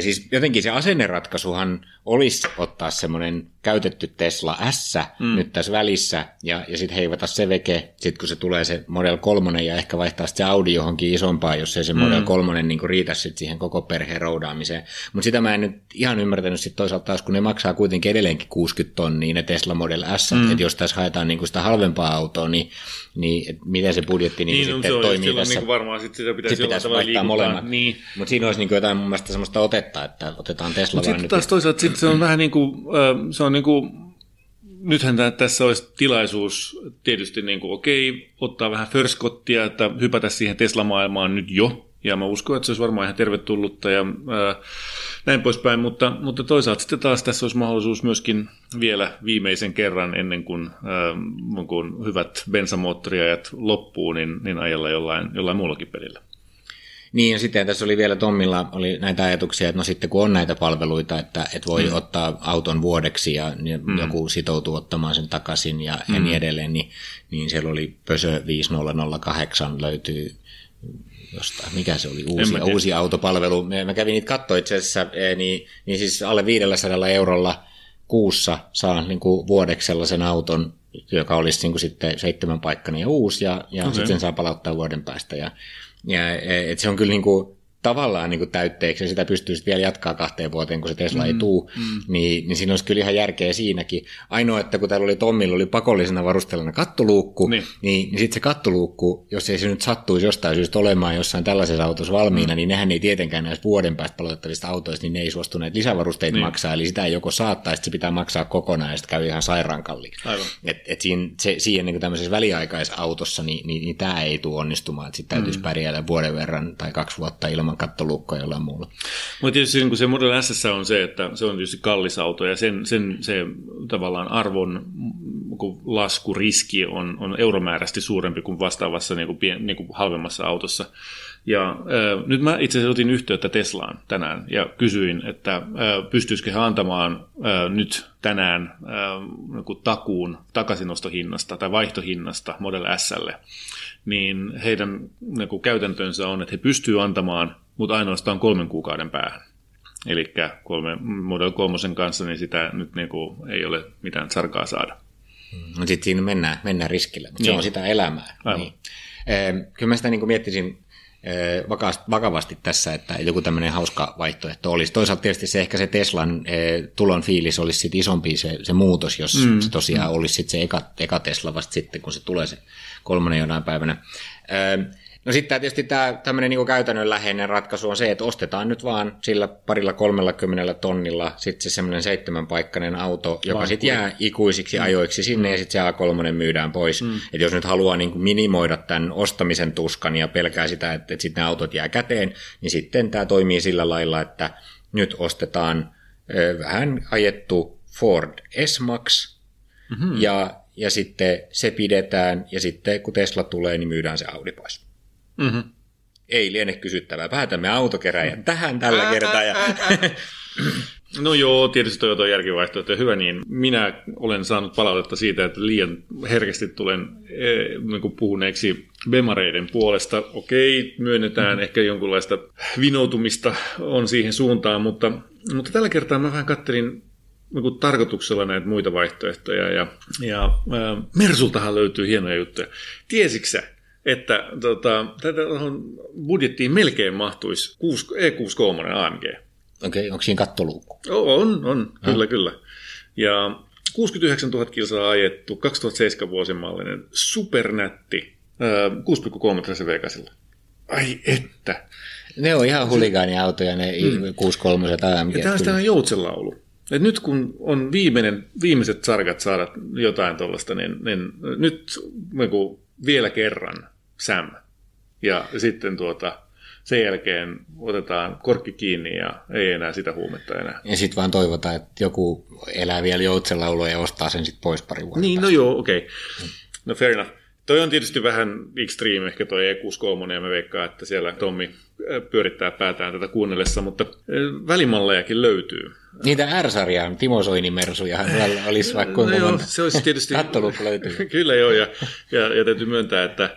S2: Siis jotenkin se asenneratkaisuhan olisi ottaa semmoinen käytetty Tesla S mm. nyt tässä välissä ja, ja sitten heivata se veke, sit kun se tulee se Model 3 ja ehkä vaihtaa se Audi johonkin isompaan, jos ei se mm. Model 3 niin riitä sit siihen koko perheen roudaamiseen. Mutta sitä mä en nyt ihan ymmärtänyt sitten toisaalta taas, kun ne maksaa kuitenkin edelleenkin 60 tonnia ne Tesla Model S, mm. että jos tässä haetaan niin sitä halvempaa autoa, niin, niin et miten se budjetti niin, niin sitten no, toimii tässä.
S1: Niin varmaan sit sitä pitäisi,
S2: sit pitäisi vaihtaa molemmat. Niin. Mutta siinä olisi niin jotain mun mielestä semmoista otetta, että otetaan Tesla
S1: Mut sitten taas toisaalta sit se on vähän niin kuin, se on niin kuin, nythän tässä olisi tilaisuus tietysti niin kuin, okei, ottaa vähän förskottia, että hypätä siihen Tesla-maailmaan nyt jo, ja mä uskon, että se olisi varmaan ihan tervetullutta ja ää, näin poispäin, mutta, mutta toisaalta sitten taas tässä olisi mahdollisuus myöskin vielä viimeisen kerran ennen kuin, ää, kun hyvät bensamoottoriajat loppuu, niin, niin ajella jollain, jollain muullakin pelillä.
S2: Niin, ja sitten tässä oli vielä Tommilla oli näitä ajatuksia, että no sitten kun on näitä palveluita, että, että voi mm. ottaa auton vuodeksi ja mm. joku sitoutuu ottamaan sen takaisin ja, mm. ja niin edelleen, niin, niin siellä oli Pösö 5008 löytyy jostain, mikä se oli, uusi, uusi autopalvelu. Mä kävin niitä katsoa itse asiassa, e, niin, niin siis alle 500 eurolla kuussa saa niin kuin vuodeksi sellaisen auton, joka olisi niin kuin sitten seitsemän paikkana ja uusi, ja, ja okay. sitten saa palauttaa vuoden päästä. Ja, ja et se on kyllä niin kuin tavallaan niin kuin täytteeksi ja sitä pystyy sitten vielä jatkaa kahteen vuoteen, kun se Tesla mm, ei tuu, mm. niin, niin siinä olisi kyllä ihan järkeä siinäkin. Ainoa, että kun täällä oli Tommilla oli pakollisena varusteluna kattoluukku, niin, niin, niin sitten se kattoluukku, jos ei se nyt sattuisi jostain syystä olemaan jossain tällaisessa autossa valmiina, mm. niin nehän ei tietenkään näistä vuoden päästä palautettavista autoista, niin ne ei suostuneet lisävarusteita niin. maksaa, eli sitä ei joko saattaa, että se pitää maksaa kokonaan ja sitten käy ihan sairaan kalliiksi. Et, et siinä, se, siihen niin tämmöisessä väliaikaisautossa, niin, niin, niin tämä ei tule onnistumaan, että sitten täytyisi mm. pärjäällä vuoden verran tai kaksi vuotta ilman kattolukkoa jollain muulla.
S1: Mutta tietysti niin se Model S on se, että se on tietysti kallis auto ja sen, sen se tavallaan arvon laskuriski on, on euromääräisesti suurempi kuin vastaavassa niin kuin, pien, niin kuin halvemmassa autossa. Ja äh, nyt mä itse asiassa otin yhteyttä Teslaan tänään ja kysyin, että äh, pystyisikö he antamaan äh, nyt tänään äh, niin takuun takaisinostohinnasta tai vaihtohinnasta Model Slle niin heidän niin kuin käytäntönsä on, että he pystyvät antamaan, mutta ainoastaan kolmen kuukauden päähän. Eli kolme, Model 3 kanssa niin sitä nyt niin kuin ei ole mitään sarkaa saada.
S2: No sitten siinä mennään, mennään riskille, mutta niin. se on sitä elämää. Niin. kyllä mä sitä niin kuin miettisin vakavasti tässä, että joku tämmöinen hauska vaihtoehto olisi. Toisaalta tietysti se ehkä se Teslan tulon fiilis olisi sit isompi se, se muutos, jos mm. se tosiaan olisi sit se eka, eka Tesla vasta sitten, kun se tulee se kolmannen jonain päivänä. No sitten tietysti tämä tämmöinen niin käytännönläheinen ratkaisu on se, että ostetaan nyt vaan sillä parilla kolmella kymmenellä tonnilla sitten se semmoinen seitsemänpaikkainen auto, joka sitten jää ikuisiksi mm. ajoiksi sinne ja sitten se A3 myydään pois. Mm. Että jos nyt haluaa niin kuin minimoida tämän ostamisen tuskan ja pelkää sitä, että, että sitten ne autot jää käteen, niin sitten tämä toimii sillä lailla, että nyt ostetaan ö, vähän ajettu Ford S-Max mm-hmm. ja ja sitten se pidetään, ja sitten kun Tesla tulee, niin myydään se Audi pois.
S1: Mm-hmm.
S2: Ei liene kysyttävää. Päätämme autokeräjät tähän tällä kertaa. Ja... [clears throat]
S1: No joo, tietysti Toyota on järkivaihtoehto hyvä niin. Minä olen saanut palautetta siitä, että liian herkästi tulen eh, niin kuin puhuneeksi bemareiden puolesta. Okei, myönnetään mm. ehkä jonkunlaista vinoutumista on siihen suuntaan, mutta, mutta tällä kertaa mä vähän kattelin niin tarkoituksella näitä muita vaihtoehtoja ja, ja äh, Mersultahan löytyy hienoja juttuja. Tiesitkö että tota, tätä budjettiin melkein mahtuisi 6, E63 AMG?
S2: Okei, okay, onko siinä kattoluukku?
S1: On, on, kyllä, ah. kyllä. Ja 69 000 kilsaa ajettu, 2007 vuosimallinen, supernätti, 6,3 V8. Ai että.
S2: Ne on ihan huligaaniautoja, ne mm. 63 AMG.
S1: Ja tämä on joutsenlaulu. Et nyt kun on viimeinen, viimeiset sarkat saada jotain tuollaista, niin, niin nyt niin kuin vielä kerran Sam. Ja sitten tuota, sen jälkeen otetaan korkki kiinni ja ei enää sitä huumetta enää.
S2: Ja sitten vaan toivotaan, että joku elää vielä joutsenlaulua ja ostaa sen sitten pois pari vuotta.
S1: Niin, no joo, okei. Okay. No fair enough. Toi on tietysti vähän extreme ehkä toi E63 ja me veikkaa, että siellä Tommi äh, pyörittää päätään tätä kuunnellessa, mutta äh, välimallejakin löytyy.
S2: Niitä R-sarjaa, Timo Soini-mersuja [laughs] olisi vaikka kuinka
S1: no joo, se olisi tietysti... [laughs]
S2: löytyy.
S1: Kyllä joo, ja, ja, ja täytyy myöntää, että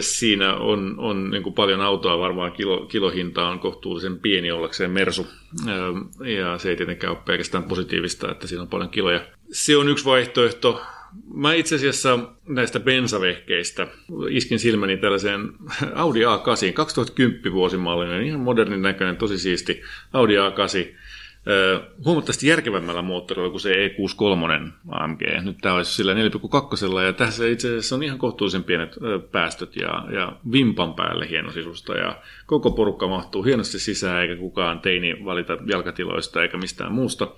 S1: siinä on, on niin kuin paljon autoa, varmaan kilo, kilohinta on kohtuullisen pieni ollakseen Mersu, ja se ei tietenkään ole pelkästään positiivista, että siinä on paljon kiloja. Se on yksi vaihtoehto. Mä itse asiassa näistä bensavehkeistä iskin silmäni tällaiseen Audi A8, 2010 vuosimallinen, ihan modernin näköinen, tosi siisti Audi A8, huomattavasti järkevämmällä moottorilla kuin se E63 AMG. Nyt tämä olisi sillä 4,2 ja tässä itse asiassa on ihan kohtuullisen pienet päästöt ja, ja vimpan päälle hieno sisusta ja koko porukka mahtuu hienosti sisään eikä kukaan teini valita jalkatiloista eikä mistään muusta.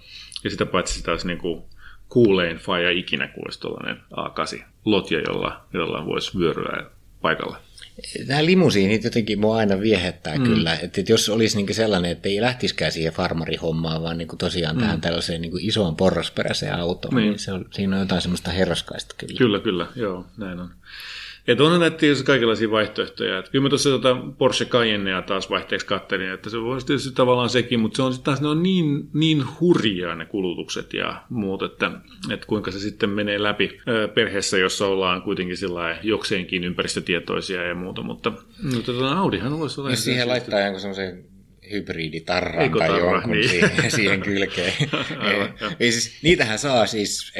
S1: Ja sitä paitsi sitä olisi niin kuin kuulein faija ikinä kuin olisi tuollainen A8 lotja, jolla, jolla voisi vyöryä paikalla.
S2: Nämä limusiinit jotenkin mua aina viehättää mm. kyllä, että, että jos olisi niin sellainen, että ei lähtisikään siihen farmarihommaan, vaan niin tosiaan mm. tähän tällaiseen niin isoon porrasperäiseen autoon, niin, niin se on, siinä on jotain semmoista herraskaista kyllä.
S1: Kyllä, kyllä, joo, näin on. Että on näitä tietysti kaikenlaisia vaihtoehtoja. Että kyllä mä tuossa tota Porsche Cayennea taas vaihteeksi kattelin, että se voisi tietysti tavallaan sekin, mutta se on sitten taas ne on niin, niin hurjaa ne kulutukset ja muut, että, että kuinka se sitten menee läpi perheessä, jossa ollaan kuitenkin sillä jokseenkin ympäristötietoisia ja muuta, mutta, mutta tota Audihan voisi olla...
S2: Jos siihen laittaa jonkun semmoisen hybriditarran Eiko tai jonkun niin. siihen, siihen kylkeen. [laughs] Ei, siis, niitähän saa siis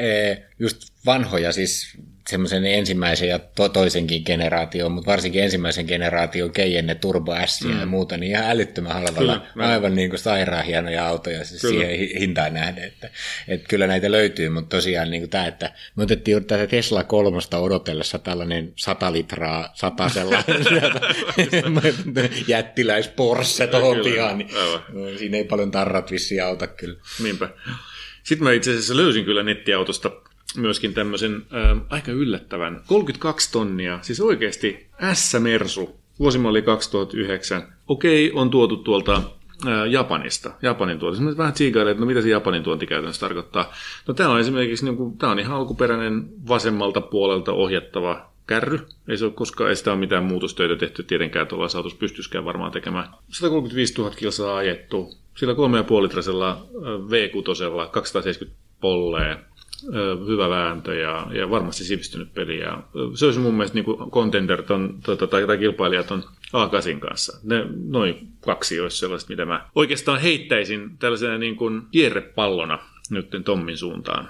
S2: just vanhoja, siis semmoisen ensimmäisen ja to- toisenkin generaation, mutta varsinkin ensimmäisen generaation keijenne Turbo S mm. ja muuta, niin ihan älyttömän halvalla. Kyllä, aivan niin kuin sairaan hienoja autoja siis siihen hintaan nähden. Että, että kyllä näitä löytyy, mutta tosiaan niin kuin tämä, että me otettiin juuri tätä Tesla kolmosta odotellessa tällainen sata litraa satasella [laughs] [laughs] jättiläis Porsche tuohon pihaan, niin aivan. siinä ei paljon tarrat vissiin auta kyllä.
S1: Niinpä. Sitten mä itse asiassa löysin kyllä nettiautosta myöskin tämmöisen äh, aika yllättävän 32 tonnia, siis oikeasti S-Mersu, vuosimalli 2009. Okei, on tuotu tuolta äh, Japanista, Japanin tuonti. Sitten vähän tsiikailee, että no mitä se Japanin tuonti käytännössä tarkoittaa. No tämä on esimerkiksi, niin tämä on ihan alkuperäinen vasemmalta puolelta ohjattava kärry. Ei se ole koskaan, ei sitä ole mitään muutostöitä tehty tietenkään, tuolla saatus pystyskään varmaan tekemään. 135 000 kilsaa ajettu, sillä 3,5 litrasella V6, 270 polleen, hyvä vääntö ja, ja varmasti sivistynyt peli. Ja se olisi mun mielestä niin contender ton, tota, tai, tai kilpailijat on A8 kanssa. Ne, noin kaksi olisi sellaista, mitä mä oikeastaan heittäisin tällaisena niin kuin kierrepallona nyt Tommin suuntaan.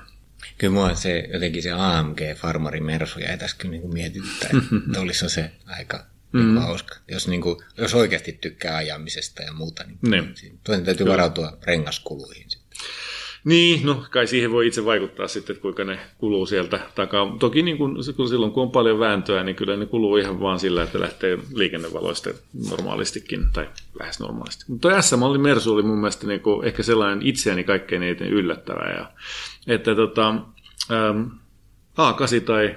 S2: Kyllä mua se, jotenkin se AMG Farmari Mersu jäi tässä kyllä niin mietityttää, että [laughs] olisi se aika niin mm. hauska. Jos, niin kuin, jos oikeasti tykkää ajamisesta ja muuta, niin, niin. toinen täytyy Kyllä. varautua rengaskuluihin.
S1: Niin, no kai siihen voi itse vaikuttaa sitten, että kuinka ne kuluu sieltä takaa. Toki niin kun, silloin kun on paljon vääntöä, niin kyllä ne kuluu ihan vaan sillä, että lähtee liikennevaloista normaalistikin, tai lähes normaalisti. Mutta tuo S-malli Mersu oli mun mielestä niin kuin ehkä sellainen itseäni kaikkein eniten yllättävä. Ja, että tota, ähm, A8 tai,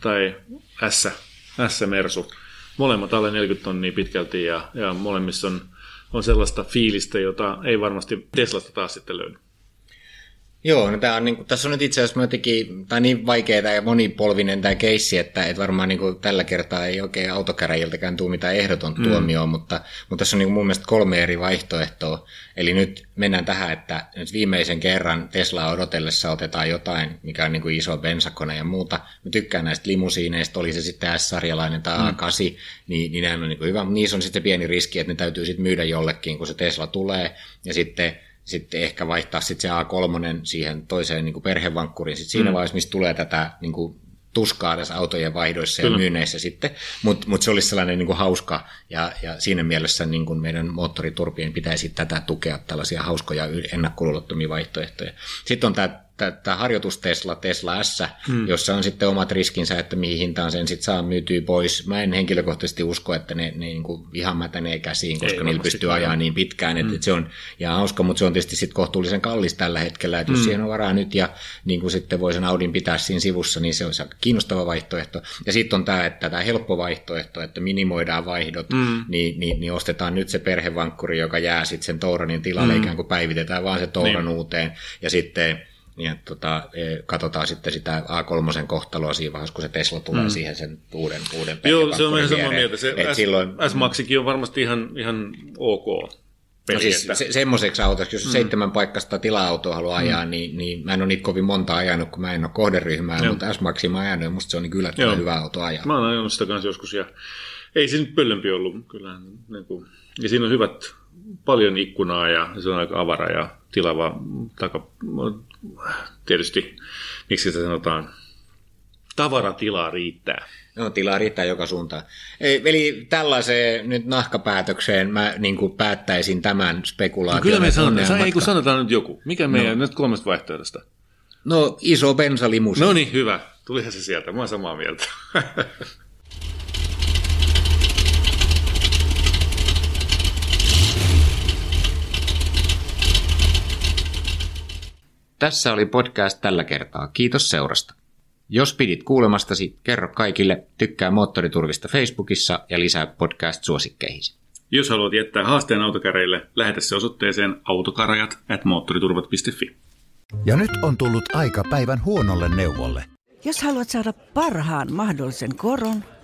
S1: tai S, S-Mersu, molemmat alle 40 tonnia pitkälti ja, ja molemmissa on, on sellaista fiilistä, jota ei varmasti Teslasta taas sitten löydy.
S2: Joo, no tää on, niin tässä on nyt itse asiassa jotenkin, tai niin vaikeaa ja monipolvinen tämä keissi, että, että varmaan niin tällä kertaa ei oikein autokäräjiltäkään tule mitään ehdoton mm. tuomioon, mutta, mutta tässä on niin mun mielestä kolme eri vaihtoehtoa. Eli nyt mennään tähän, että nyt viimeisen kerran Tesla odotellessa otetaan jotain, mikä on niin iso bensakone ja muuta. Mä tykkään näistä limusiineista, oli se sitten S-sarjalainen tai A8, mm. niin, niin on niin hyvä, mutta niissä on sitten pieni riski, että ne täytyy sitten myydä jollekin, kun se Tesla tulee, ja sitten sitten ehkä vaihtaa sitten se A3 siihen toiseen niin kuin perhevankkuriin sitten siinä mm. vaiheessa, missä tulee tätä niin kuin, tuskaa tässä autojen vaihdoissa Kyllä. ja myynneissä sitten, mutta mut se olisi sellainen niin kuin hauska ja, ja siinä mielessä niin kuin meidän moottoriturpien pitäisi tätä tukea tällaisia hauskoja ennakkoluulottomia vaihtoehtoja. Sitten on tämä tämä harjoitus Tesla, Tesla S, hmm. jossa on sitten omat riskinsä, että mihin hintaan sen sitten saa myytyä pois. Mä en henkilökohtaisesti usko, että ne, ne niin kuin ihan mätänee käsiin, koska Ei, niillä pystyy ajaa niin pitkään, että, hmm. että se on ihan hauska, mutta se on tietysti sitten kohtuullisen kallis tällä hetkellä, että jos hmm. siihen on varaa nyt ja niin kuin sitten voi sen Audin pitää siinä sivussa, niin se on aika kiinnostava vaihtoehto. Ja sitten on tämä, että tämä helppo vaihtoehto, että minimoidaan vaihdot, hmm. niin, niin, niin, ostetaan nyt se perhevankkuri, joka jää sitten sen Touranin tilalle, hmm. ikään kuin päivitetään vaan se Touran niin. uuteen, ja sitten niin että tota, e, katsotaan sitten sitä A3 kohtaloa siinä vaiheessa, kun se Tesla tulee mm. siihen sen uuden, uuden
S1: Joo, se on ihan samaa mieltä. Se S, silloin, S-Maxikin on varmasti ihan, ihan ok.
S2: No siis se, semmoiseksi autoksi, jos mm. seitsemän paikkasta tila-autoa haluaa mm. ajaa, niin, niin mä en ole niitä kovin monta ajanut, kun mä en ole kohderyhmää, Joo. mutta S-Maxi mä ajanut, ja musta se on niin kyllä hyvä auto ajaa.
S1: Mä oon ajanut sitä kanssa joskus, ja ei se nyt pöllömpi ollut, kyllä. Niin kuin, ja siinä on hyvät, paljon ikkunaa, ja se on aika avara ja tilava taka, tietysti, miksi se sanotaan, tavaratilaa riittää.
S2: No, tilaa riittää joka suuntaan. Eli tällaiseen nyt nahkapäätökseen mä niin kuin päättäisin tämän spekulaation. No
S1: kyllä me sanotaan, ei kun sanotaan nyt joku. Mikä meidän no. nyt kolmesta vaihtoehdosta?
S2: No iso bensalimusi.
S1: No niin, hyvä. Tulihan se sieltä, mä oon samaa mieltä. [laughs]
S2: Tässä oli podcast tällä kertaa. Kiitos seurasta. Jos pidit kuulemastasi, kerro kaikille, tykkää Moottoriturvista Facebookissa ja lisää podcast-suosikkeihisi.
S1: Jos haluat jättää haasteen autokäreille, lähetä se osoitteeseen autokarajat at moottoriturvat.fi.
S3: Ja nyt on tullut aika päivän huonolle neuvolle.
S4: Jos haluat saada parhaan mahdollisen koron,